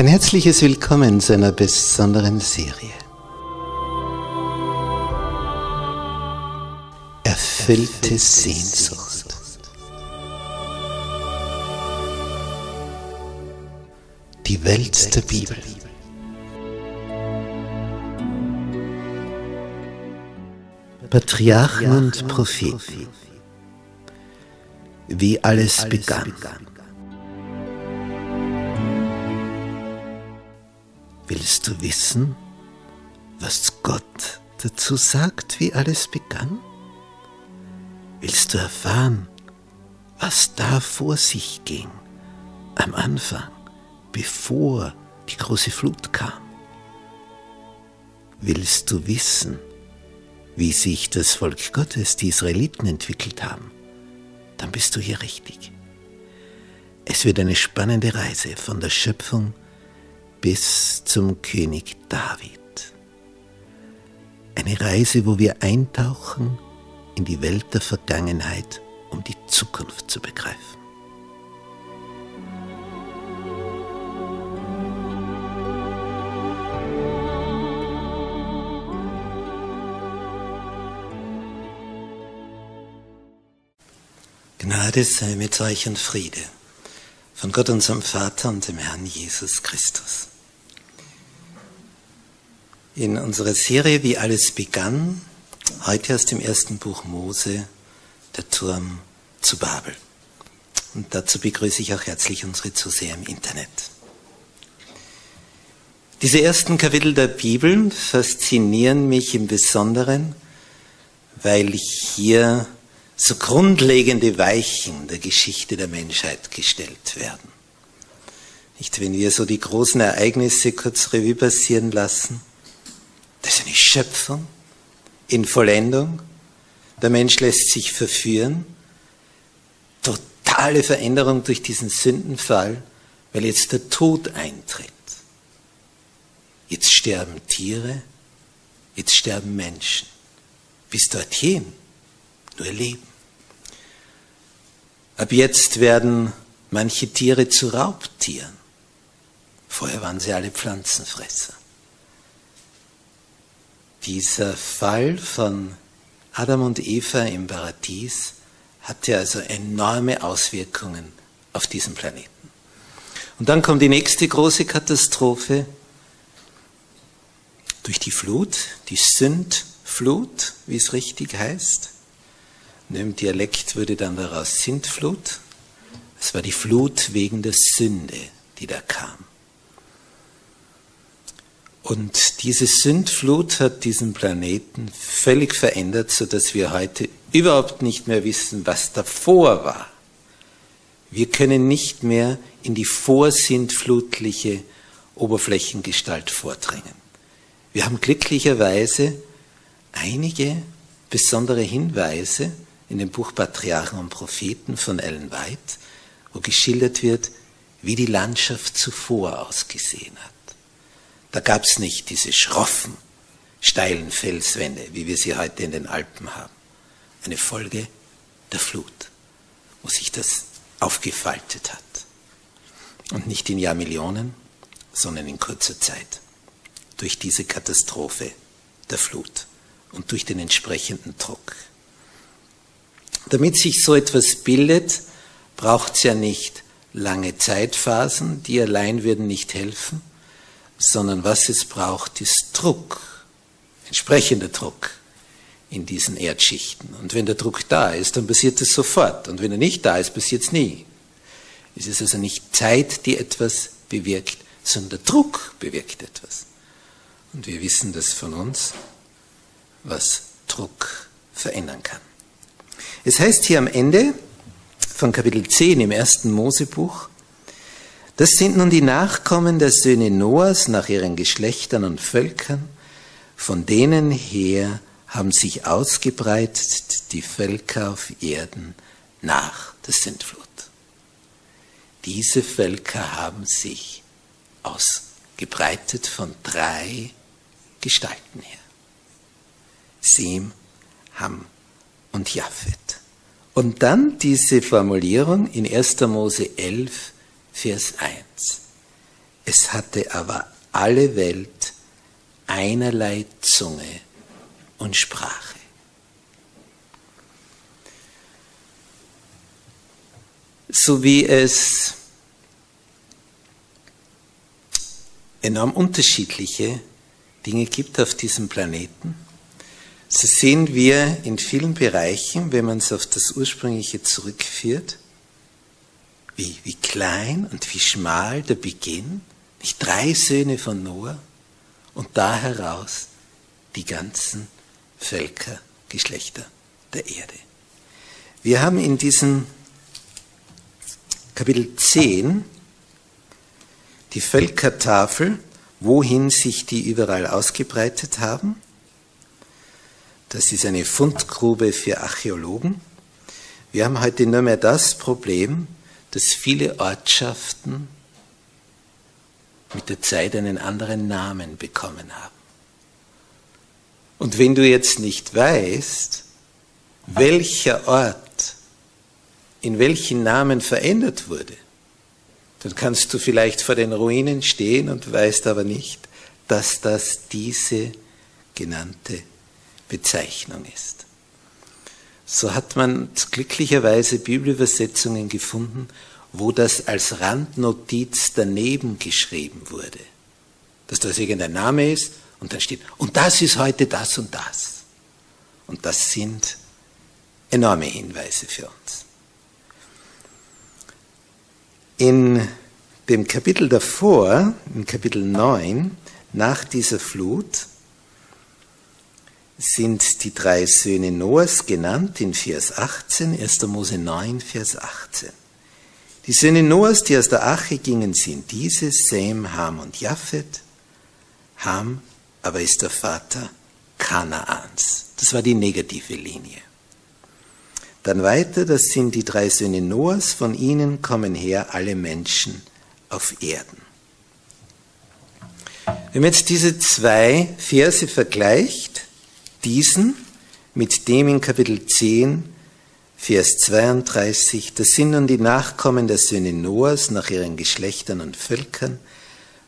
Ein herzliches Willkommen zu einer besonderen Serie. Erfüllte Sehnsucht. Die Welt der Bibel. Patriarchen und Propheten. Wie alles begann. Willst du wissen, was Gott dazu sagt, wie alles begann? Willst du erfahren, was da vor sich ging am Anfang, bevor die große Flut kam? Willst du wissen, wie sich das Volk Gottes, die Israeliten, entwickelt haben? Dann bist du hier richtig. Es wird eine spannende Reise von der Schöpfung bis zum König David. Eine Reise, wo wir eintauchen in die Welt der Vergangenheit, um die Zukunft zu begreifen. Gnade sei mit euch und Friede von Gott unserem Vater und dem Herrn Jesus Christus. In unserer Serie Wie alles begann, heute aus dem ersten Buch Mose, der Turm zu Babel. Und dazu begrüße ich auch herzlich unsere Zuseher im Internet. Diese ersten Kapitel der Bibel faszinieren mich im Besonderen, weil hier so grundlegende Weichen der Geschichte der Menschheit gestellt werden. Nicht, wenn wir so die großen Ereignisse kurz Revue passieren lassen, das ist eine Schöpfung in Vollendung. Der Mensch lässt sich verführen. Totale Veränderung durch diesen Sündenfall, weil jetzt der Tod eintritt. Jetzt sterben Tiere, jetzt sterben Menschen. Bis dorthin nur Leben. Ab jetzt werden manche Tiere zu Raubtieren. Vorher waren sie alle Pflanzenfresser. Dieser Fall von Adam und Eva im Paradies hatte also enorme Auswirkungen auf diesen Planeten. Und dann kommt die nächste große Katastrophe durch die Flut, die Sündflut, wie es richtig heißt. Im Dialekt würde dann daraus Sintflut. Es war die Flut wegen der Sünde, die da kam. Und diese Sündflut hat diesen Planeten völlig verändert, sodass wir heute überhaupt nicht mehr wissen, was davor war. Wir können nicht mehr in die vorsintflutliche Oberflächengestalt vordringen. Wir haben glücklicherweise einige besondere Hinweise, in dem Buch Patriarchen und Propheten von Ellen White, wo geschildert wird, wie die Landschaft zuvor ausgesehen hat. Da gab es nicht diese schroffen, steilen Felswände, wie wir sie heute in den Alpen haben. Eine Folge der Flut, wo sich das aufgefaltet hat. Und nicht in Jahrmillionen, sondern in kurzer Zeit. Durch diese Katastrophe der Flut und durch den entsprechenden Druck. Damit sich so etwas bildet, braucht es ja nicht lange Zeitphasen, die allein würden nicht helfen, sondern was es braucht, ist Druck, entsprechender Druck in diesen Erdschichten. Und wenn der Druck da ist, dann passiert es sofort. Und wenn er nicht da ist, passiert es nie. Es ist also nicht Zeit, die etwas bewirkt, sondern der Druck bewirkt etwas. Und wir wissen das von uns, was Druck verändern kann. Es heißt hier am Ende von Kapitel 10 im ersten Mosebuch, das sind nun die Nachkommen der Söhne Noahs nach ihren Geschlechtern und Völkern, von denen her haben sich ausgebreitet die Völker auf Erden nach der Sintflut. Diese Völker haben sich ausgebreitet von drei Gestalten her. Sem, Ham und Japhet. Und dann diese Formulierung in 1. Mose 11, Vers 1. Es hatte aber alle Welt einerlei Zunge und Sprache. So wie es enorm unterschiedliche Dinge gibt auf diesem Planeten, so sehen wir in vielen Bereichen, wenn man es auf das Ursprüngliche zurückführt, wie, wie klein und wie schmal der Beginn, nicht drei Söhne von Noah und da heraus die ganzen Völker, Geschlechter der Erde. Wir haben in diesem Kapitel 10 die Völkertafel, wohin sich die überall ausgebreitet haben. Das ist eine Fundgrube für Archäologen. Wir haben heute nur mehr das Problem, dass viele Ortschaften mit der Zeit einen anderen Namen bekommen haben. Und wenn du jetzt nicht weißt, welcher Ort in welchen Namen verändert wurde, dann kannst du vielleicht vor den Ruinen stehen und weißt aber nicht, dass das diese genannte Bezeichnung ist. So hat man glücklicherweise Bibelübersetzungen gefunden, wo das als Randnotiz daneben geschrieben wurde. Dass das irgendein Name ist und dann steht, und das ist heute das und das. Und das sind enorme Hinweise für uns. In dem Kapitel davor, in Kapitel 9, nach dieser Flut, sind die drei Söhne Noahs genannt in Vers 18, 1. Mose 9, Vers 18. Die Söhne Noahs, die aus der Ache gingen, sind diese, Sem, Ham und Japhet. Ham aber ist der Vater Kanaans. Das war die negative Linie. Dann weiter, das sind die drei Söhne Noahs, von ihnen kommen her alle Menschen auf Erden. Wenn man jetzt diese zwei Verse vergleicht, diesen mit dem in Kapitel 10, Vers 32, das sind nun die Nachkommen der Söhne Noahs nach ihren Geschlechtern und Völkern,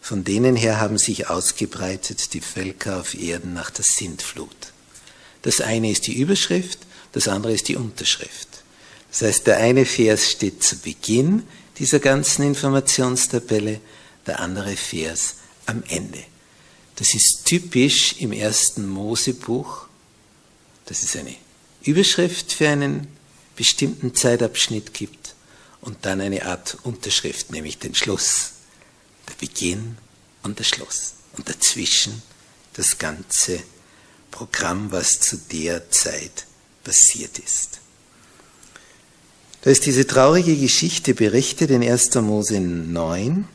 von denen her haben sich ausgebreitet die Völker auf Erden nach der Sintflut. Das eine ist die Überschrift, das andere ist die Unterschrift. Das heißt, der eine Vers steht zu Beginn dieser ganzen Informationstabelle, der andere Vers am Ende. Das ist typisch im ersten Mosebuch. dass es eine Überschrift für einen bestimmten Zeitabschnitt gibt und dann eine Art Unterschrift, nämlich den Schluss. Der Beginn und der Schluss. Und dazwischen das ganze Programm, was zu der Zeit passiert ist. Da ist diese traurige Geschichte berichtet in 1. Mose 9,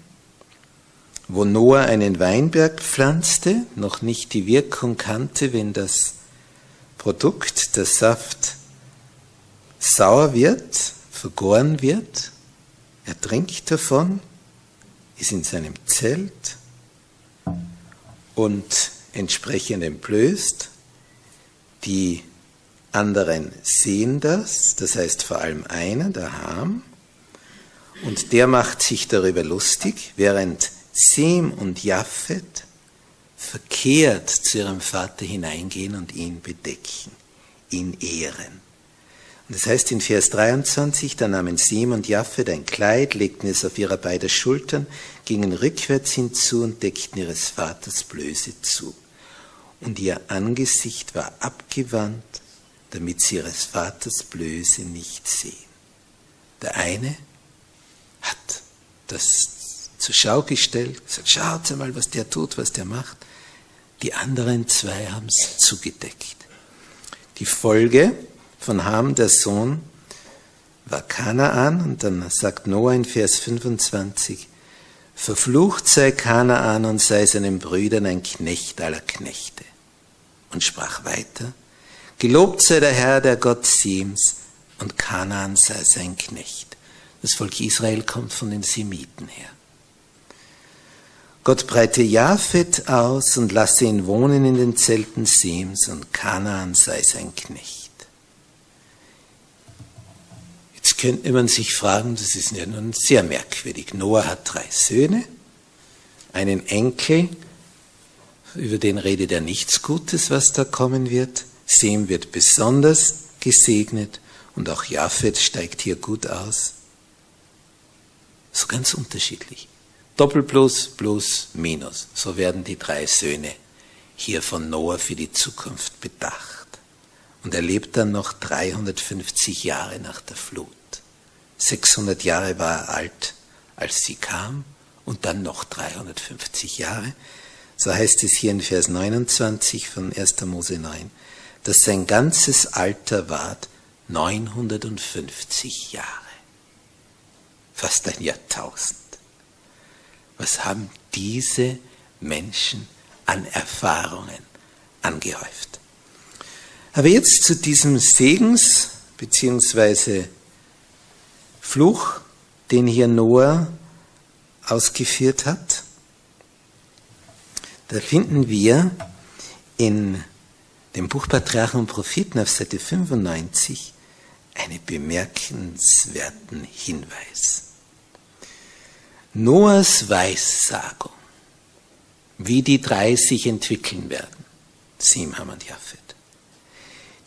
wo Noah einen Weinberg pflanzte, noch nicht die Wirkung kannte, wenn das Produkt, der Saft, sauer wird, vergoren wird. Er trinkt davon, ist in seinem Zelt und entsprechend entblößt. Die anderen sehen das, das heißt vor allem einer, der Ham, und der macht sich darüber lustig, während Sem und Japhet verkehrt zu ihrem Vater hineingehen und ihn bedecken, ihn ehren. Und das heißt in Vers 23, da nahmen Sem und Japhet ein Kleid, legten es auf ihrer beiden Schultern, gingen rückwärts hinzu und deckten ihres Vaters Blöße zu. Und ihr Angesicht war abgewandt damit sie ihres Vaters Blöße nicht sehen. Der eine hat das zur Schau gestellt, gesagt, schaut mal, was der tut, was der macht. Die anderen zwei haben es zugedeckt. Die Folge von Ham, der Sohn, war Kanaan, und dann sagt Noah in Vers 25, Verflucht sei Kanaan und sei seinen Brüdern ein Knecht aller Knechte. Und sprach weiter, Gelobt sei der Herr, der Gott Sems, und Kanaan sei sein Knecht. Das Volk Israel kommt von den Semiten her. Gott breite Japhet aus und lasse ihn wohnen in den Zelten Sems, und Kanaan sei sein Knecht. Jetzt könnte man sich fragen, das ist ja nun sehr merkwürdig. Noah hat drei Söhne, einen Enkel, über den redet er nichts Gutes, was da kommen wird. Sem wird besonders gesegnet und auch Japhet steigt hier gut aus. So ganz unterschiedlich. Doppel plus, plus, minus. So werden die drei Söhne hier von Noah für die Zukunft bedacht. Und er lebt dann noch 350 Jahre nach der Flut. 600 Jahre war er alt, als sie kam, und dann noch 350 Jahre. So heißt es hier in Vers 29 von 1. Mose 9, dass sein ganzes Alter ward 950 Jahre. Fast ein Jahrtausend. Was haben diese Menschen an Erfahrungen angehäuft? Aber jetzt zu diesem Segens bzw. Fluch, den hier Noah ausgeführt hat. Da finden wir in dem Buch Patriarchen und Propheten auf Seite 95 einen bemerkenswerten Hinweis. Noahs Weissagung, wie die drei sich entwickeln werden, Sim, Ham und Japhet.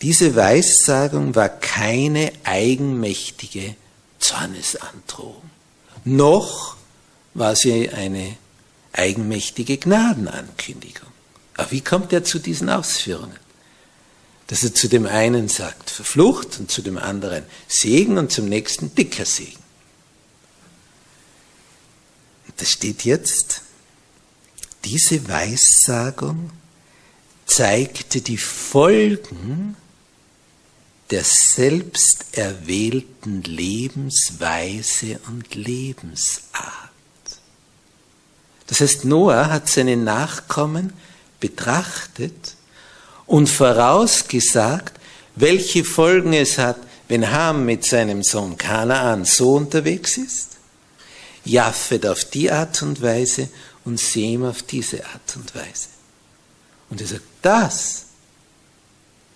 Diese Weissagung war keine eigenmächtige Zornesandrohung, noch war sie eine eigenmächtige Gnadenankündigung. Aber wie kommt er zu diesen Ausführungen? Dass er zu dem einen sagt, verflucht und zu dem anderen Segen und zum nächsten dicker Segen. Das steht jetzt, diese Weissagung zeigte die Folgen der selbst erwählten Lebensweise und Lebensart. Das heißt, Noah hat seine Nachkommen betrachtet und vorausgesagt, welche Folgen es hat, wenn Ham mit seinem Sohn Kanaan so unterwegs ist Japhet auf die Art und Weise und Sem auf diese Art und Weise. Und er sagt, das,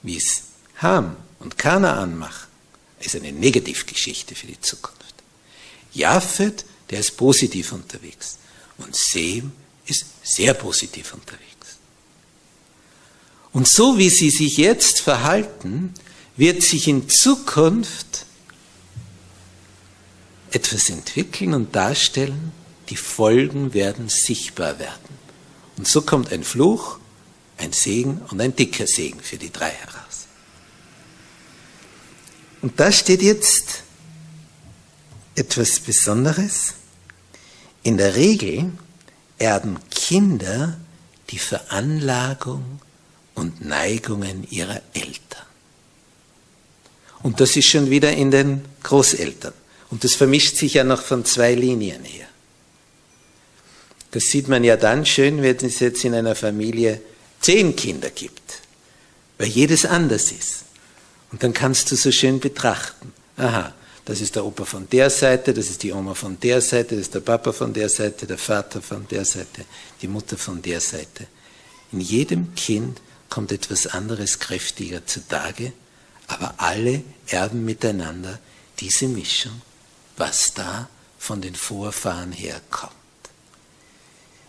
wie es Ham und Kanaan machen, ist eine Negativgeschichte für die Zukunft. Japhet, der ist positiv unterwegs. Und Sem ist sehr positiv unterwegs. Und so wie sie sich jetzt verhalten, wird sich in Zukunft etwas entwickeln und darstellen, die Folgen werden sichtbar werden. Und so kommt ein Fluch, ein Segen und ein dicker Segen für die drei heraus. Und da steht jetzt etwas Besonderes. In der Regel erben Kinder die Veranlagung und Neigungen ihrer Eltern. Und das ist schon wieder in den Großeltern. Und das vermischt sich ja noch von zwei Linien her. Das sieht man ja dann schön, wenn es jetzt in einer Familie zehn Kinder gibt, weil jedes anders ist. Und dann kannst du so schön betrachten. Aha, das ist der Opa von der Seite, das ist die Oma von der Seite, das ist der Papa von der Seite, der Vater von der Seite, die Mutter von der Seite. In jedem Kind kommt etwas anderes kräftiger zutage, aber alle erben miteinander diese Mischung was da von den Vorfahren herkommt.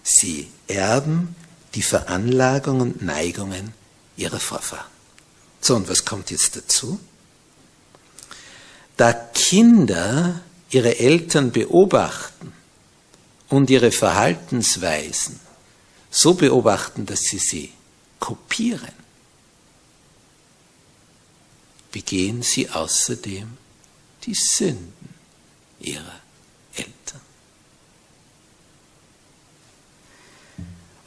Sie erben die Veranlagung und Neigungen ihrer Vorfahren. So, und was kommt jetzt dazu? Da Kinder ihre Eltern beobachten und ihre Verhaltensweisen so beobachten, dass sie sie kopieren, begehen sie außerdem die Sünden ihrer Eltern.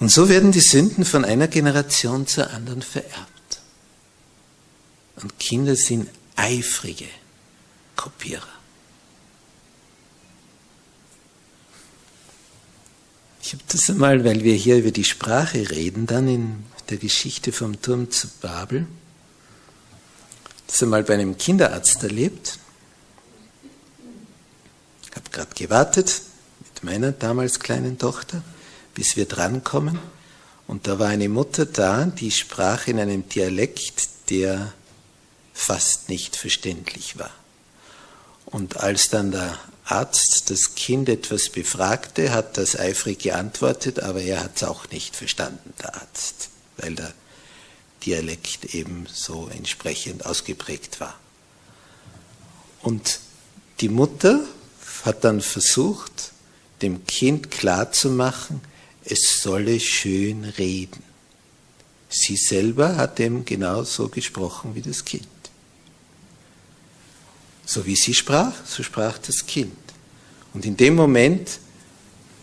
Und so werden die Sünden von einer Generation zur anderen vererbt. Und Kinder sind eifrige Kopierer. Ich habe das einmal, weil wir hier über die Sprache reden, dann in der Geschichte vom Turm zu Babel, das einmal bei einem Kinderarzt erlebt gerade gewartet mit meiner damals kleinen Tochter, bis wir drankommen. Und da war eine Mutter da, die sprach in einem Dialekt, der fast nicht verständlich war. Und als dann der Arzt das Kind etwas befragte, hat das eifrig geantwortet, aber er hat es auch nicht verstanden, der Arzt, weil der Dialekt eben so entsprechend ausgeprägt war. Und die Mutter hat dann versucht, dem Kind klarzumachen, es solle schön reden. Sie selber hat eben genau so gesprochen wie das Kind. So wie sie sprach, so sprach das Kind. Und in dem Moment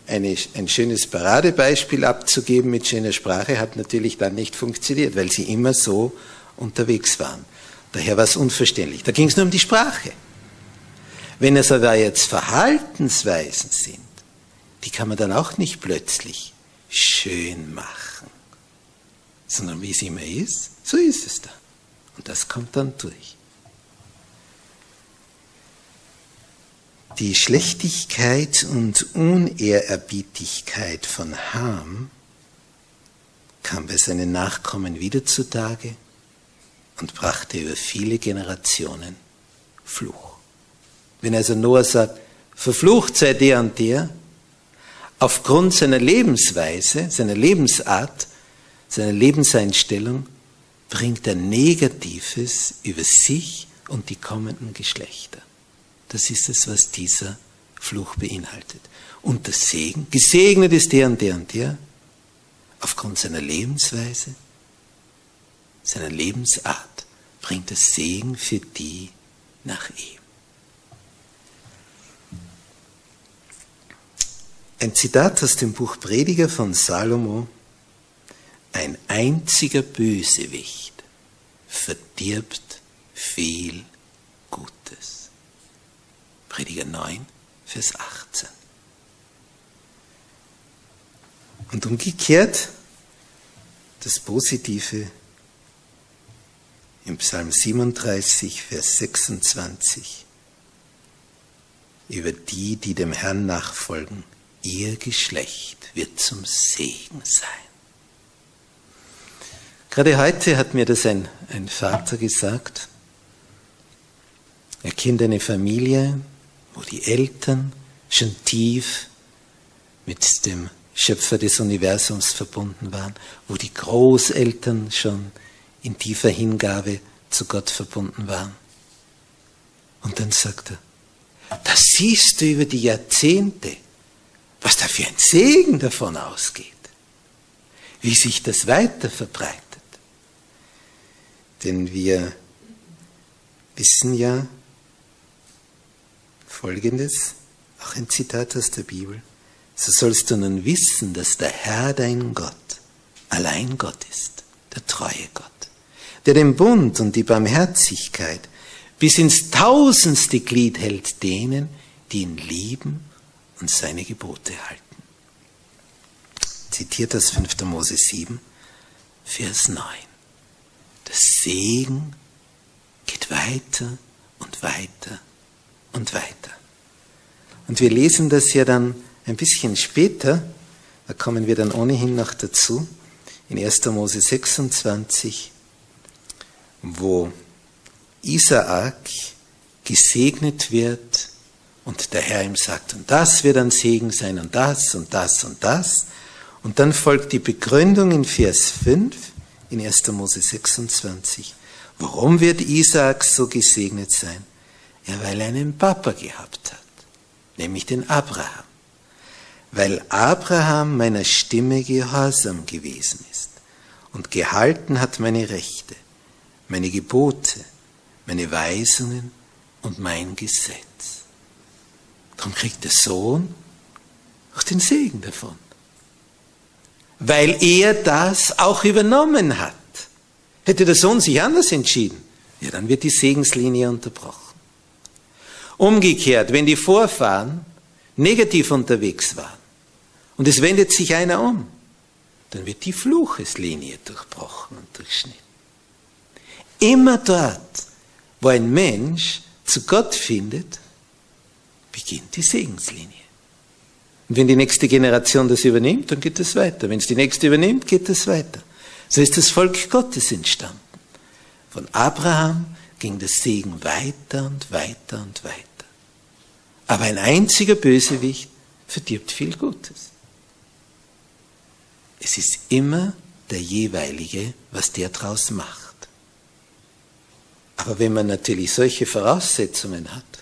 eine, ein schönes Paradebeispiel abzugeben mit schöner Sprache hat natürlich dann nicht funktioniert, weil sie immer so unterwegs waren. Daher war es unverständlich. Da ging es nur um die Sprache. Wenn es aber jetzt Verhaltensweisen sind, die kann man dann auch nicht plötzlich schön machen, sondern wie es immer ist, so ist es dann. Und das kommt dann durch. Die Schlechtigkeit und Unehrerbietigkeit von Ham kam bei seinen Nachkommen wieder zutage und brachte über viele Generationen Fluch. Wenn also Noah sagt, verflucht sei der und der, aufgrund seiner Lebensweise, seiner Lebensart, seiner Lebenseinstellung, bringt er Negatives über sich und die kommenden Geschlechter. Das ist es, was dieser Fluch beinhaltet. Und der Segen, gesegnet ist der und der und der, aufgrund seiner Lebensweise, seiner Lebensart, bringt er Segen für die nach ihm. Ein Zitat aus dem Buch Prediger von Salomo. Ein einziger Bösewicht verdirbt viel Gutes. Prediger 9, Vers 18. Und umgekehrt das Positive im Psalm 37, Vers 26 über die, die dem Herrn nachfolgen. Ihr Geschlecht wird zum Segen sein. Gerade heute hat mir das ein, ein Vater gesagt. Er kennt eine Familie, wo die Eltern schon tief mit dem Schöpfer des Universums verbunden waren, wo die Großeltern schon in tiefer Hingabe zu Gott verbunden waren. Und dann sagt er, das siehst du über die Jahrzehnte, was da für ein Segen davon ausgeht, wie sich das weiter verbreitet. Denn wir wissen ja, Folgendes, auch ein Zitat aus der Bibel. So sollst du nun wissen, dass der Herr dein Gott allein Gott ist, der treue Gott, der den Bund und die Barmherzigkeit bis ins tausendste Glied hält denen, die ihn lieben und seine Gebote halten. Zitiert das 5. Mose 7, Vers 9. Der Segen geht weiter und weiter und weiter. Und wir lesen das ja dann ein bisschen später, da kommen wir dann ohnehin noch dazu, in 1. Mose 26, wo Isaak gesegnet wird und der Herr ihm sagt, und das wird ein Segen sein und das und das und das. Und dann folgt die Begründung in Vers 5 in 1. Mose 26. Warum wird Isaak so gesegnet sein? Ja, weil er einen Papa gehabt hat, nämlich den Abraham. Weil Abraham meiner Stimme gehorsam gewesen ist und gehalten hat meine Rechte, meine Gebote, meine Weisungen und mein Gesetz. Darum kriegt der Sohn auch den Segen davon. Weil er das auch übernommen hat. Hätte der Sohn sich anders entschieden, ja, dann wird die Segenslinie unterbrochen. Umgekehrt, wenn die Vorfahren negativ unterwegs waren und es wendet sich einer um, dann wird die Flucheslinie durchbrochen und durchschnitten. Immer dort, wo ein Mensch zu Gott findet, beginnt die Segenslinie. Und wenn die nächste Generation das übernimmt, dann geht es weiter. Wenn es die nächste übernimmt, geht es weiter. So ist das Volk Gottes entstanden. Von Abraham ging der Segen weiter und weiter und weiter. Aber ein einziger Bösewicht verdirbt viel Gutes. Es ist immer der jeweilige, was der draus macht. Aber wenn man natürlich solche Voraussetzungen hat,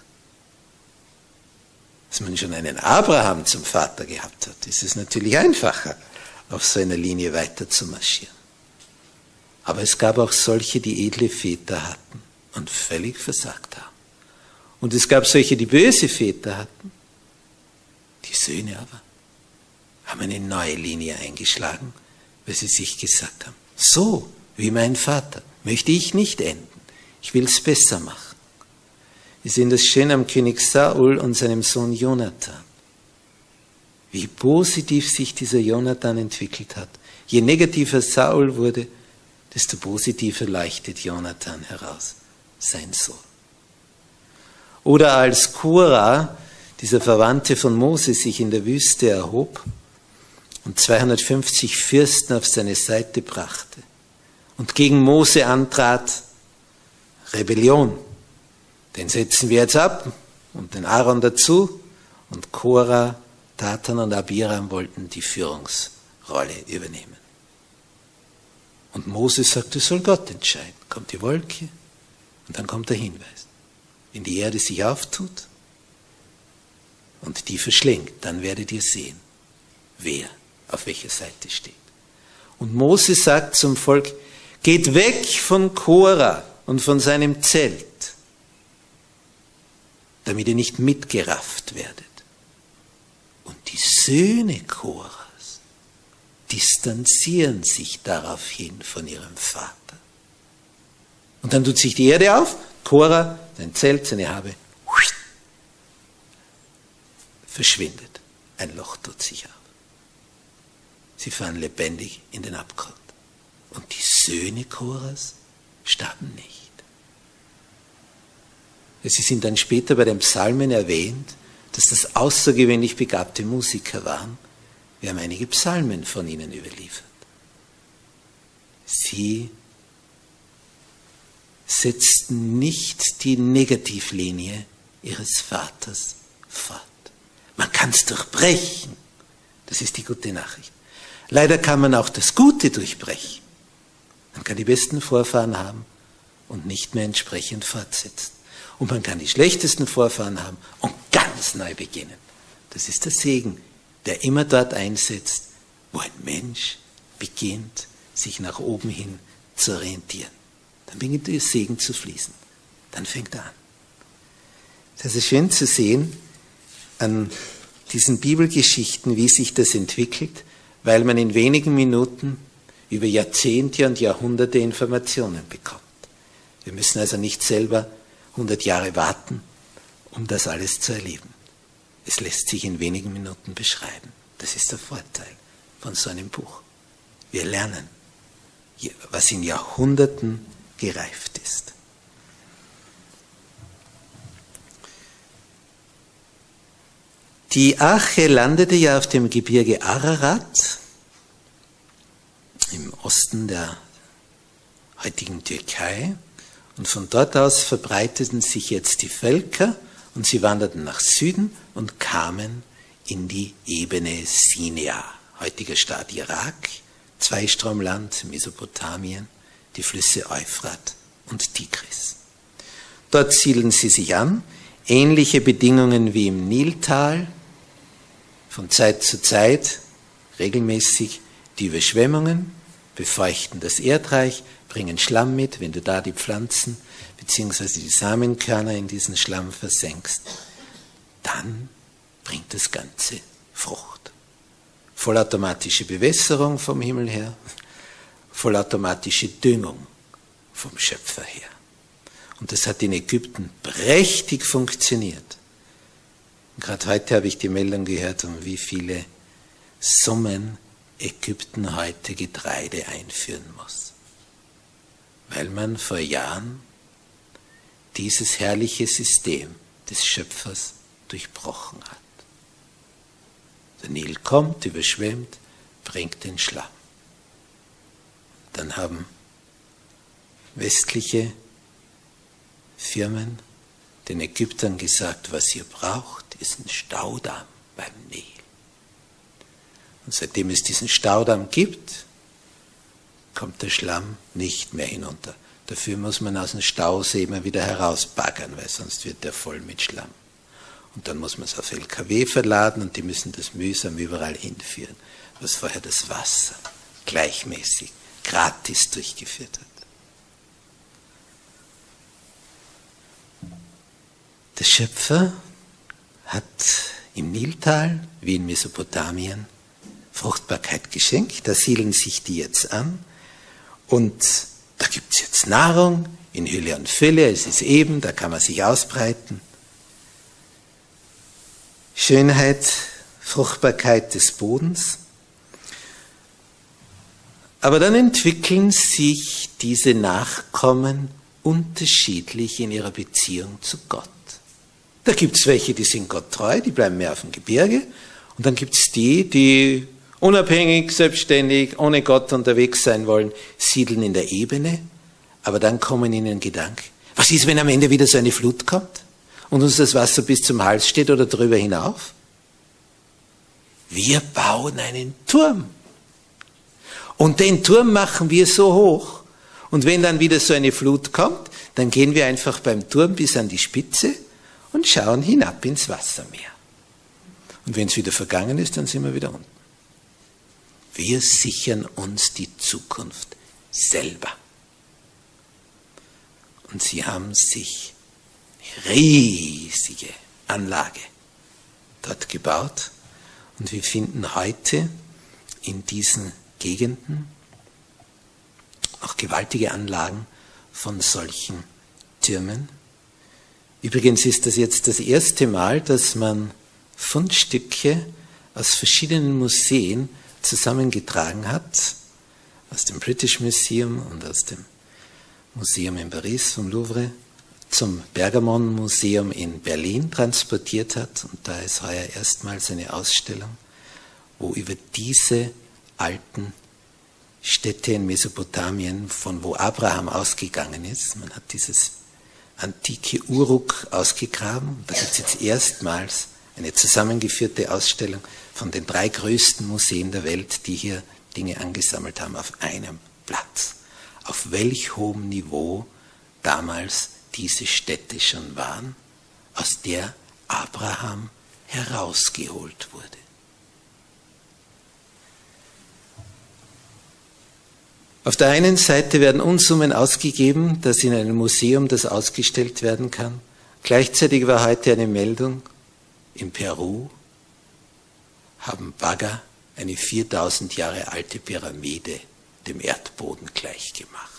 dass man schon einen Abraham zum Vater gehabt hat, ist es natürlich einfacher, auf so einer Linie weiter zu marschieren. Aber es gab auch solche, die edle Väter hatten und völlig versagt haben. Und es gab solche, die böse Väter hatten. Die Söhne aber haben eine neue Linie eingeschlagen, weil sie sich gesagt haben, so wie mein Vater möchte ich nicht enden. Ich will es besser machen. Wir sehen das schön am König Saul und seinem Sohn Jonathan. Wie positiv sich dieser Jonathan entwickelt hat. Je negativer Saul wurde, desto positiver leuchtet Jonathan heraus, sein Sohn. Oder als Kura, dieser Verwandte von Mose, sich in der Wüste erhob und 250 Fürsten auf seine Seite brachte und gegen Mose antrat, Rebellion. Den setzen wir jetzt ab und den Aaron dazu und Korah, Tatan und Abiram wollten die Führungsrolle übernehmen. Und Moses sagt, es soll Gott entscheiden. Kommt die Wolke und dann kommt der Hinweis. Wenn die Erde sich auftut und die verschlingt, dann werdet ihr sehen, wer auf welcher Seite steht. Und Moses sagt zum Volk, geht weg von Korah und von seinem Zelt, damit ihr nicht mitgerafft werdet. Und die Söhne Korahs distanzieren sich daraufhin von ihrem Vater. Und dann tut sich die Erde auf, Korah, sein Zelt, seine Habe, verschwindet. Ein Loch tut sich auf. Sie fahren lebendig in den Abgrund. Und die Söhne Korahs starben nicht. Sie sind dann später bei den Psalmen erwähnt, dass das außergewöhnlich begabte Musiker waren. Wir haben einige Psalmen von ihnen überliefert. Sie setzten nicht die Negativlinie ihres Vaters fort. Man kann es durchbrechen. Das ist die gute Nachricht. Leider kann man auch das Gute durchbrechen. Man kann die besten Vorfahren haben und nicht mehr entsprechend fortsetzen. Und man kann die schlechtesten Vorfahren haben und ganz neu beginnen. Das ist der Segen, der immer dort einsetzt, wo ein Mensch beginnt, sich nach oben hin zu orientieren. Dann beginnt der Segen zu fließen. Dann fängt er an. Das ist schön zu sehen an diesen Bibelgeschichten, wie sich das entwickelt, weil man in wenigen Minuten über Jahrzehnte und Jahrhunderte Informationen bekommt. Wir müssen also nicht selber 100 Jahre warten, um das alles zu erleben. Es lässt sich in wenigen Minuten beschreiben. Das ist der Vorteil von so einem Buch. Wir lernen, was in Jahrhunderten gereift ist. Die Arche landete ja auf dem Gebirge Ararat im Osten der heutigen Türkei. Und von dort aus verbreiteten sich jetzt die Völker und sie wanderten nach Süden und kamen in die Ebene Sinea, heutiger Staat Irak, Zweistromland, Mesopotamien, die Flüsse Euphrat und Tigris. Dort siedeln sie sich an, ähnliche Bedingungen wie im Niltal, von Zeit zu Zeit regelmäßig die Überschwemmungen, befeuchten das Erdreich, bringen Schlamm mit, wenn du da die Pflanzen bzw. die Samenkörner in diesen Schlamm versenkst, dann bringt das Ganze Frucht. Vollautomatische Bewässerung vom Himmel her, vollautomatische Düngung vom Schöpfer her. Und das hat in Ägypten prächtig funktioniert. Gerade heute habe ich die Meldung gehört, um wie viele Summen Ägypten heute Getreide einführen muss. Weil man vor Jahren dieses herrliche System des Schöpfers durchbrochen hat. Der Nil kommt, überschwemmt, bringt den Schlamm. Dann haben westliche Firmen den Ägyptern gesagt, was ihr braucht, ist ein Staudamm beim Nil. Und seitdem es diesen Staudamm gibt, kommt der Schlamm nicht mehr hinunter. Dafür muss man aus dem Stausee immer wieder herausbaggern, weil sonst wird der voll mit Schlamm. Und dann muss man es auf LKW verladen und die müssen das mühsam überall hinführen, was vorher das Wasser gleichmäßig, gratis durchgeführt hat. Der Schöpfer hat im Niltal wie in Mesopotamien Fruchtbarkeit geschenkt. Da siedeln sich die jetzt an. Und da gibt es jetzt Nahrung in Hülle und Fülle. Es ist eben, da kann man sich ausbreiten. Schönheit, Fruchtbarkeit des Bodens. Aber dann entwickeln sich diese Nachkommen unterschiedlich in ihrer Beziehung zu Gott. Da gibt es welche, die sind Gott treu, die bleiben mehr auf dem Gebirge. Und dann gibt es die, die unabhängig, selbstständig, ohne Gott unterwegs sein wollen, siedeln in der Ebene. Aber dann kommen ihnen Gedanken, was ist, wenn am Ende wieder so eine Flut kommt und uns das Wasser bis zum Hals steht oder drüber hinauf? Wir bauen einen Turm. Und den Turm machen wir so hoch. Und wenn dann wieder so eine Flut kommt, dann gehen wir einfach beim Turm bis an die Spitze und schauen hinab ins Wassermeer. Und wenn es wieder vergangen ist, dann sind wir wieder unten. Wir sichern uns die Zukunft selber. Und sie haben sich riesige Anlage dort gebaut. Und wir finden heute in diesen Gegenden auch gewaltige Anlagen von solchen Türmen. Übrigens ist das jetzt das erste Mal, dass man Fundstücke aus verschiedenen Museen zusammengetragen hat, aus dem British Museum und aus dem Museum in Paris vom Louvre zum Bergamon Museum in Berlin transportiert hat. Und da ist heuer erstmals eine Ausstellung, wo über diese alten Städte in Mesopotamien, von wo Abraham ausgegangen ist, man hat dieses antike Uruk ausgegraben. Da gibt es jetzt erstmals eine zusammengeführte Ausstellung von den drei größten Museen der Welt, die hier Dinge angesammelt haben, auf einem Platz. Auf welch hohem Niveau damals diese Städte schon waren, aus der Abraham herausgeholt wurde. Auf der einen Seite werden Unsummen ausgegeben, dass in einem Museum das ausgestellt werden kann. Gleichzeitig war heute eine Meldung, in Peru haben Bagger eine 4000 Jahre alte Pyramide dem Erdboden gleichgemacht.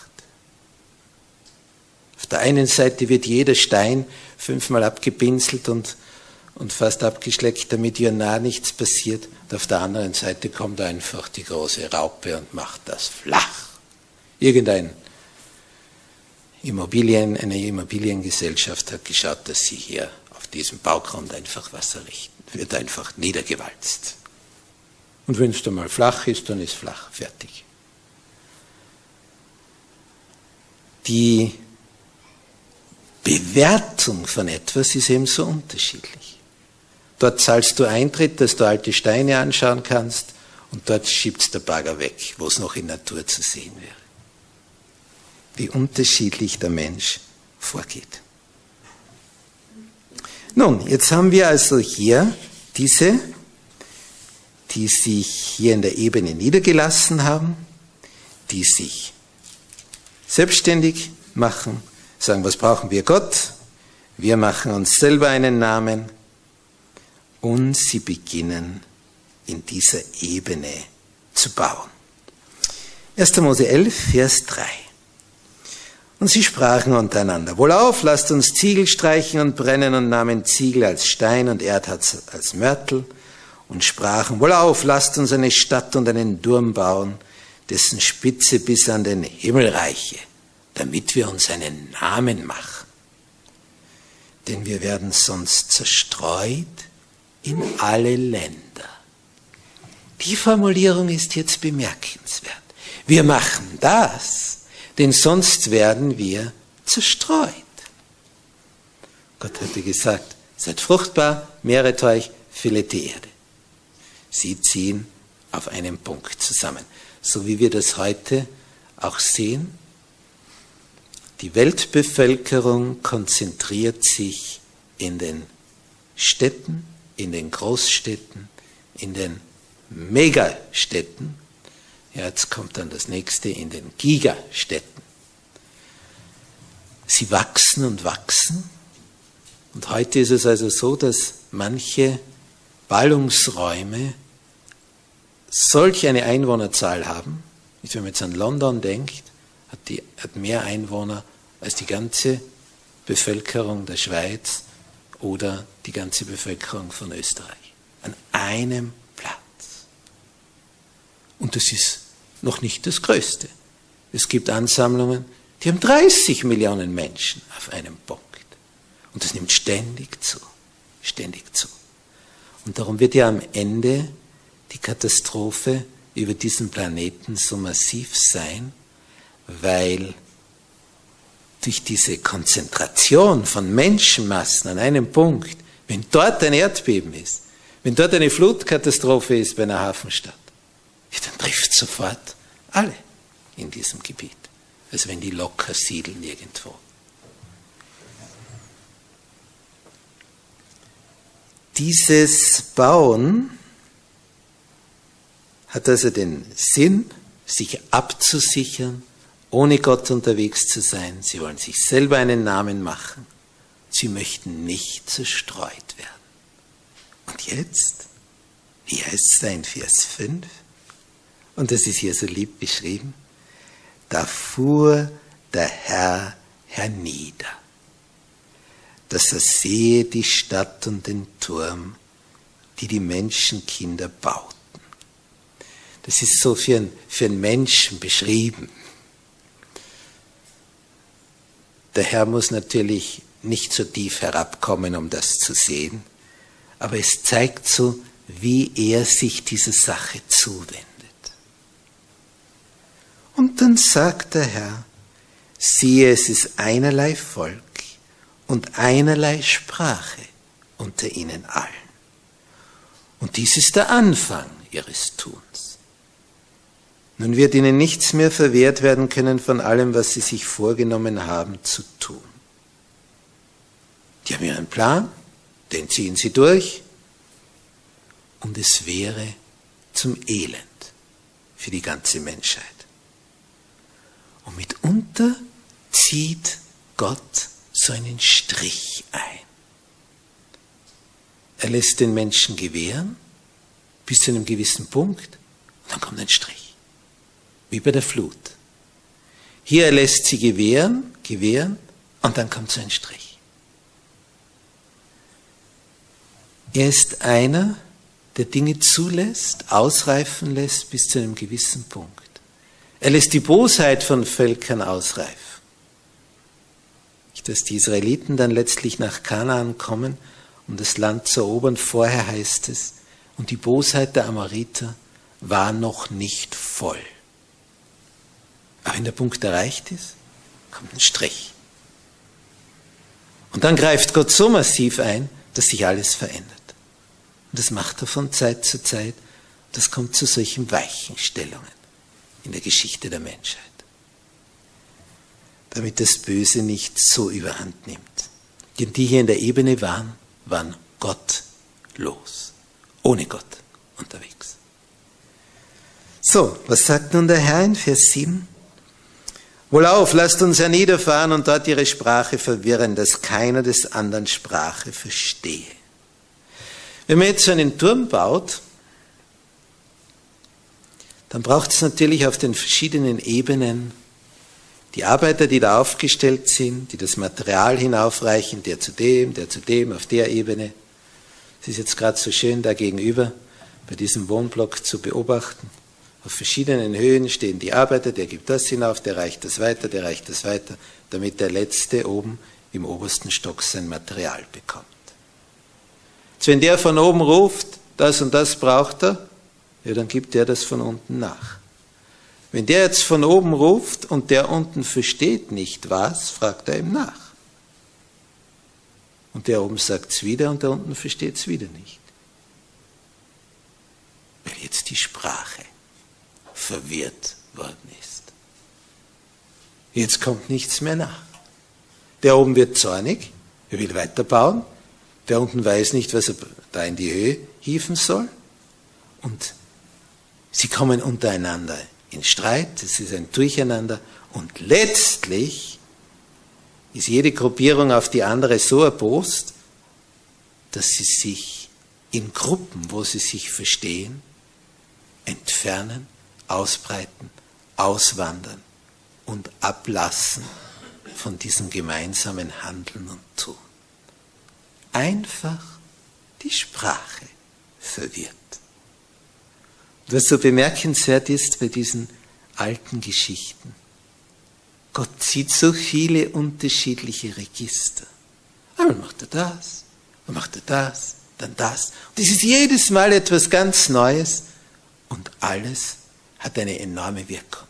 Auf der einen Seite wird jeder Stein fünfmal abgepinselt und, und fast abgeschleckt, damit ja nah nichts passiert. Und auf der anderen Seite kommt einfach die große Raupe und macht das flach. Irgendein Immobilien, eine Immobiliengesellschaft hat geschaut, dass sie hier auf diesem Baugrund einfach Wasser richten. Wird einfach niedergewalzt. Und wenn es dann mal flach ist, dann ist flach, fertig. Die Bewertung von etwas ist eben so unterschiedlich. Dort zahlst du Eintritt, dass du alte Steine anschauen kannst, und dort schiebt der Bagger weg, wo es noch in Natur zu sehen wäre wie unterschiedlich der Mensch vorgeht. Nun, jetzt haben wir also hier diese, die sich hier in der Ebene niedergelassen haben, die sich selbstständig machen, sagen, was brauchen wir Gott? Wir machen uns selber einen Namen und sie beginnen in dieser Ebene zu bauen. 1. Mose 11, Vers 3. Und sie sprachen untereinander, wohlauf, lasst uns Ziegel streichen und brennen und nahmen Ziegel als Stein und Erdharz als Mörtel und sprachen, wohlauf, lasst uns eine Stadt und einen Turm bauen, dessen Spitze bis an den Himmel reiche, damit wir uns einen Namen machen. Denn wir werden sonst zerstreut in alle Länder. Die Formulierung ist jetzt bemerkenswert. Wir machen das, denn sonst werden wir zerstreut. Gott hatte gesagt, seid fruchtbar, mehret euch, füllet die Erde. Sie ziehen auf einen Punkt zusammen. So wie wir das heute auch sehen. Die Weltbevölkerung konzentriert sich in den Städten, in den Großstädten, in den Megastädten. Jetzt kommt dann das nächste in den Gigastädten. Sie wachsen und wachsen. Und heute ist es also so, dass manche Ballungsräume solch eine Einwohnerzahl haben. Wenn man jetzt an London denkt, hat, die, hat mehr Einwohner als die ganze Bevölkerung der Schweiz oder die ganze Bevölkerung von Österreich. An einem Platz. Und das ist noch nicht das Größte. Es gibt Ansammlungen, die haben 30 Millionen Menschen auf einem Punkt. Und das nimmt ständig zu, ständig zu. Und darum wird ja am Ende die Katastrophe über diesen Planeten so massiv sein, weil durch diese Konzentration von Menschenmassen an einem Punkt, wenn dort ein Erdbeben ist, wenn dort eine Flutkatastrophe ist bei einer Hafenstadt, dann trifft sofort alle in diesem Gebiet, als wenn die locker siedeln irgendwo. Dieses Bauen hat also den Sinn, sich abzusichern, ohne Gott unterwegs zu sein. Sie wollen sich selber einen Namen machen. Sie möchten nicht zerstreut werden. Und jetzt, wie heißt es in Vers 5? Und das ist hier so lieb beschrieben. Da fuhr der Herr hernieder, dass er sehe die Stadt und den Turm, die die Menschenkinder bauten. Das ist so für, ein, für einen Menschen beschrieben. Der Herr muss natürlich nicht so tief herabkommen, um das zu sehen, aber es zeigt so, wie er sich dieser Sache zuwendet. Und dann sagt der Herr, siehe, es ist einerlei Volk und einerlei Sprache unter ihnen allen. Und dies ist der Anfang ihres Tuns. Nun wird ihnen nichts mehr verwehrt werden können von allem, was sie sich vorgenommen haben zu tun. Die haben ihren Plan, den ziehen sie durch und es wäre zum Elend für die ganze Menschheit. Und mitunter zieht Gott so einen Strich ein. Er lässt den Menschen gewähren bis zu einem gewissen Punkt und dann kommt ein Strich wie bei der Flut. Hier lässt sie gewähren, gewähren und dann kommt so ein Strich. Er ist einer, der Dinge zulässt, ausreifen lässt bis zu einem gewissen Punkt. Er lässt die Bosheit von Völkern ausreifen. Dass die Israeliten dann letztlich nach Kanaan kommen, um das Land zu erobern, vorher heißt es, und die Bosheit der Amoriter war noch nicht voll. Aber wenn der Punkt erreicht ist, kommt ein Strich. Und dann greift Gott so massiv ein, dass sich alles verändert. Und das macht er von Zeit zu Zeit. Das kommt zu solchen Weichenstellungen in der Geschichte der Menschheit. Damit das Böse nicht so überhand nimmt. Denn die hier in der Ebene waren, waren gottlos. Ohne Gott unterwegs. So, was sagt nun der Herr in Vers 7? Wohlauf, lasst uns herniederfahren und dort ihre Sprache verwirren, dass keiner des anderen Sprache verstehe. Wenn man jetzt so einen Turm baut, dann braucht es natürlich auf den verschiedenen Ebenen die Arbeiter, die da aufgestellt sind, die das Material hinaufreichen, der zu dem, der zu dem, auf der Ebene. Es ist jetzt gerade so schön da gegenüber bei diesem Wohnblock zu beobachten. Auf verschiedenen Höhen stehen die Arbeiter, der gibt das hinauf, der reicht das weiter, der reicht das weiter, damit der Letzte oben im obersten Stock sein Material bekommt. Jetzt, wenn der von oben ruft, das und das braucht er, ja, dann gibt der das von unten nach. Wenn der jetzt von oben ruft und der unten versteht nicht was, fragt er ihm nach. Und der oben sagt es wieder und der unten versteht es wieder nicht. Weil jetzt die Sprache verwirrt worden ist. Jetzt kommt nichts mehr nach. Der oben wird zornig, er will weiterbauen, der unten weiß nicht, was er da in die Höhe hieven soll. Und sie kommen untereinander in Streit, es ist ein Durcheinander und letztlich ist jede Gruppierung auf die andere so erbost, dass sie sich in Gruppen, wo sie sich verstehen, entfernen, ausbreiten, auswandern und ablassen von diesem gemeinsamen Handeln und Tun. Einfach die Sprache verwirrt. Was so bemerkenswert ist bei diesen alten Geschichten, Gott zieht so viele unterschiedliche Register. Einmal macht er das, dann macht er das, dann das. Und es ist jedes Mal etwas ganz Neues und alles hat eine enorme Wirkung,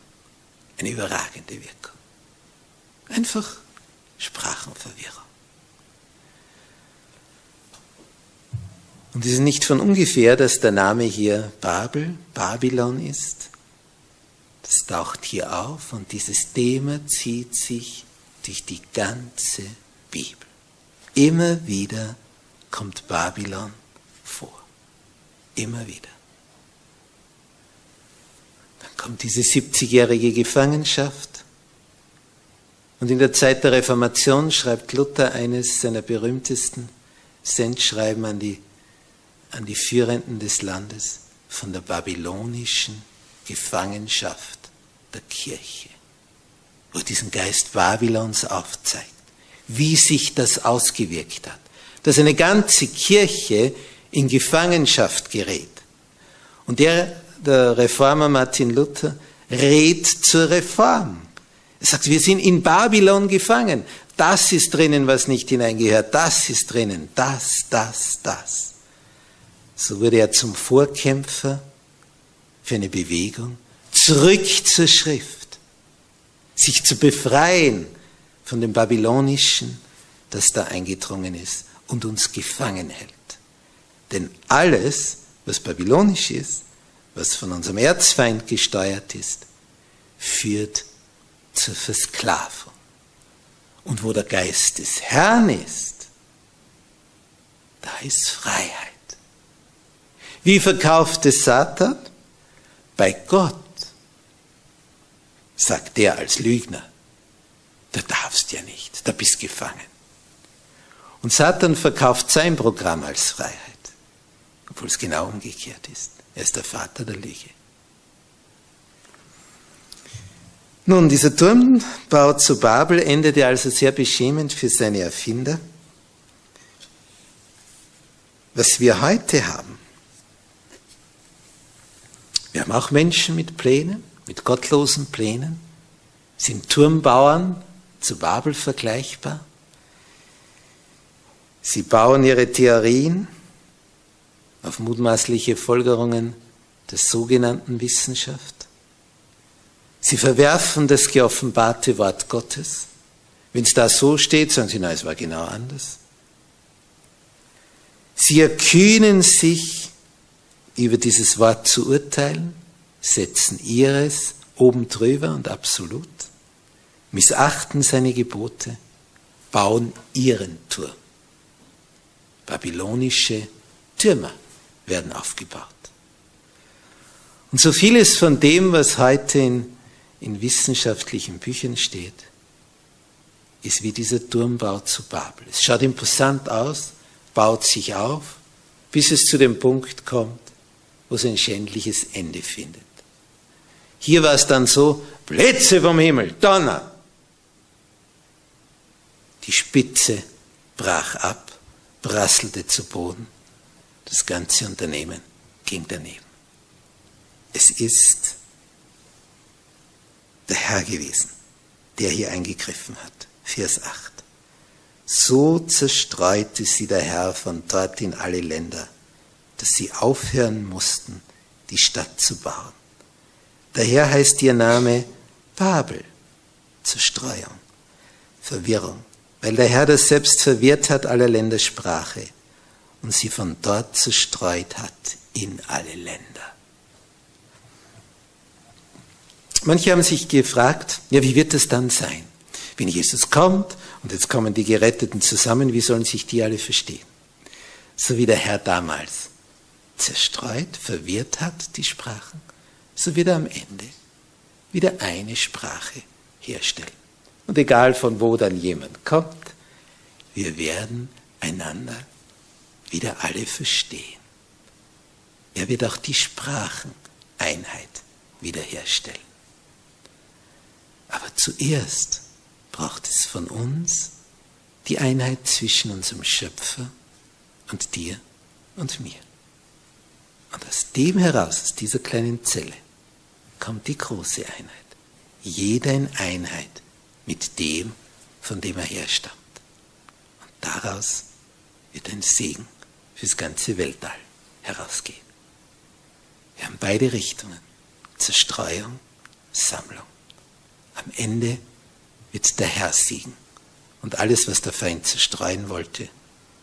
eine überragende Wirkung. Einfach Sprachenverwirrung. Und es ist nicht von ungefähr, dass der Name hier Babel, Babylon ist. Das taucht hier auf und dieses Thema zieht sich durch die ganze Bibel. Immer wieder kommt Babylon vor. Immer wieder. Dann kommt diese 70-jährige Gefangenschaft. Und in der Zeit der Reformation schreibt Luther eines seiner berühmtesten Sendschreiben an die an die Führenden des Landes von der babylonischen Gefangenschaft der Kirche, wo diesen Geist Babylons aufzeigt, wie sich das ausgewirkt hat, dass eine ganze Kirche in Gefangenschaft gerät. Und der, der Reformer Martin Luther, rät zur Reform. Er sagt, wir sind in Babylon gefangen. Das ist drinnen, was nicht hineingehört. Das ist drinnen. Das, das, das. So wurde er zum Vorkämpfer für eine Bewegung, zurück zur Schrift, sich zu befreien von dem Babylonischen, das da eingedrungen ist und uns gefangen hält. Denn alles, was babylonisch ist, was von unserem Erzfeind gesteuert ist, führt zur Versklavung. Und wo der Geist des Herrn ist, da ist Freiheit. Wie verkauft es Satan? Bei Gott, sagt der als Lügner. Da darfst ja nicht, da bist gefangen. Und Satan verkauft sein Programm als Freiheit, obwohl es genau umgekehrt ist. Er ist der Vater der Lüge. Nun, dieser Turmbau zu Babel endete also sehr beschämend für seine Erfinder. Was wir heute haben, wir haben auch Menschen mit Plänen, mit gottlosen Plänen, sind Turmbauern zu Babel vergleichbar. Sie bauen ihre Theorien auf mutmaßliche Folgerungen der sogenannten Wissenschaft. Sie verwerfen das geoffenbarte Wort Gottes. Wenn es da so steht, sagen sie, na, es war genau anders. Sie erkühnen sich über dieses Wort zu urteilen, setzen ihres oben drüber und absolut, missachten seine Gebote, bauen ihren Turm. Babylonische Türme werden aufgebaut. Und so vieles von dem, was heute in, in wissenschaftlichen Büchern steht, ist wie dieser Turmbau zu Babel. Es schaut imposant aus, baut sich auf, bis es zu dem Punkt kommt, wo es ein schändliches Ende findet. Hier war es dann so, Blitze vom Himmel, Donner. Die Spitze brach ab, prasselte zu Boden. Das ganze Unternehmen ging daneben. Es ist der Herr gewesen, der hier eingegriffen hat. Vers 8. So zerstreute sie der Herr von dort in alle Länder dass sie aufhören mussten, die Stadt zu bauen. Daher heißt ihr Name Babel, Zerstreuung, Verwirrung, weil der Herr das selbst verwirrt hat aller Länder Sprache und sie von dort zerstreut hat in alle Länder. Manche haben sich gefragt, ja, wie wird es dann sein? Wenn Jesus kommt und jetzt kommen die Geretteten zusammen, wie sollen sich die alle verstehen? So wie der Herr damals zerstreut, verwirrt hat die Sprachen, so wird er am Ende wieder eine Sprache herstellen. Und egal von wo dann jemand kommt, wir werden einander wieder alle verstehen. Er wird auch die Spracheneinheit wiederherstellen. Aber zuerst braucht es von uns die Einheit zwischen unserem Schöpfer und dir und mir. Und aus dem heraus, aus dieser kleinen Zelle, kommt die große Einheit. Jeder in Einheit mit dem, von dem er herstammt. Und daraus wird ein Segen fürs ganze Weltall herausgehen. Wir haben beide Richtungen. Zerstreuung, Sammlung. Am Ende wird der Herr siegen. Und alles, was der Feind zerstreuen wollte,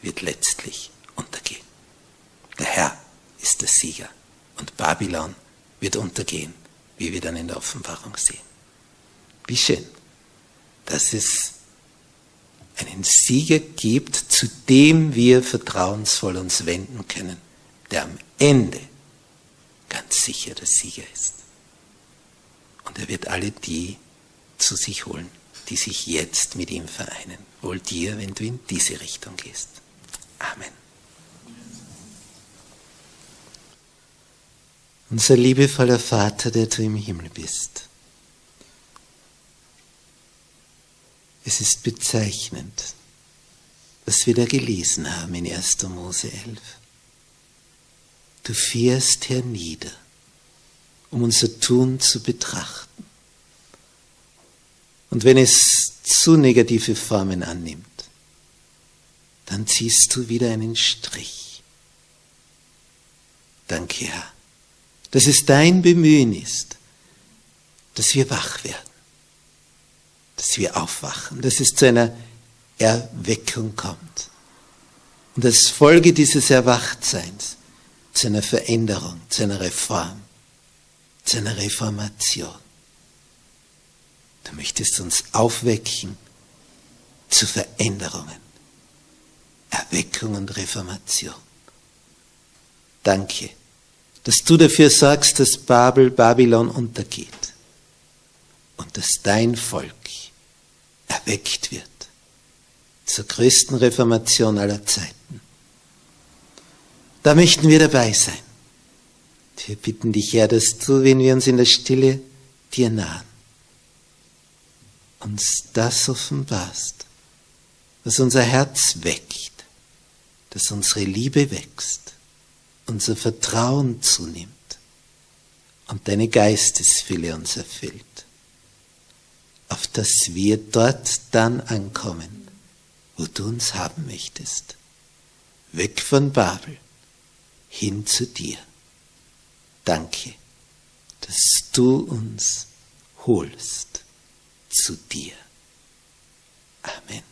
wird letztlich untergehen. Der Herr ist der Sieger. Und Babylon wird untergehen, wie wir dann in der Offenbarung sehen. Wie schön, dass es einen Sieger gibt, zu dem wir vertrauensvoll uns wenden können, der am Ende ganz sicher der Sieger ist. Und er wird alle die zu sich holen, die sich jetzt mit ihm vereinen. Wohl dir, wenn du in diese Richtung gehst. Amen. Unser liebevoller Vater, der du im Himmel bist. Es ist bezeichnend, was wir da gelesen haben in 1. Mose 11. Du fährst hernieder, um unser Tun zu betrachten. Und wenn es zu negative Formen annimmt, dann ziehst du wieder einen Strich. Danke, Herr, dass es dein Bemühen ist, dass wir wach werden, dass wir aufwachen, dass es zu einer Erweckung kommt. Und als Folge dieses Erwachtseins zu einer Veränderung, zu einer Reform, zu einer Reformation. Du möchtest uns aufwecken zu Veränderungen, Erweckung und Reformation. Danke, dass du dafür sorgst, dass Babel, Babylon untergeht und dass dein Volk erweckt wird zur größten Reformation aller Zeiten. Da möchten wir dabei sein. Wir bitten dich, Herr, dass du, wenn wir uns in der Stille dir nahen, uns das offenbarst, was unser Herz weckt, dass unsere Liebe wächst, unser Vertrauen zunimmt und deine Geistesfülle uns erfüllt, auf dass wir dort dann ankommen, wo du uns haben möchtest, weg von Babel, hin zu dir. Danke, dass du uns holst zu dir. Amen.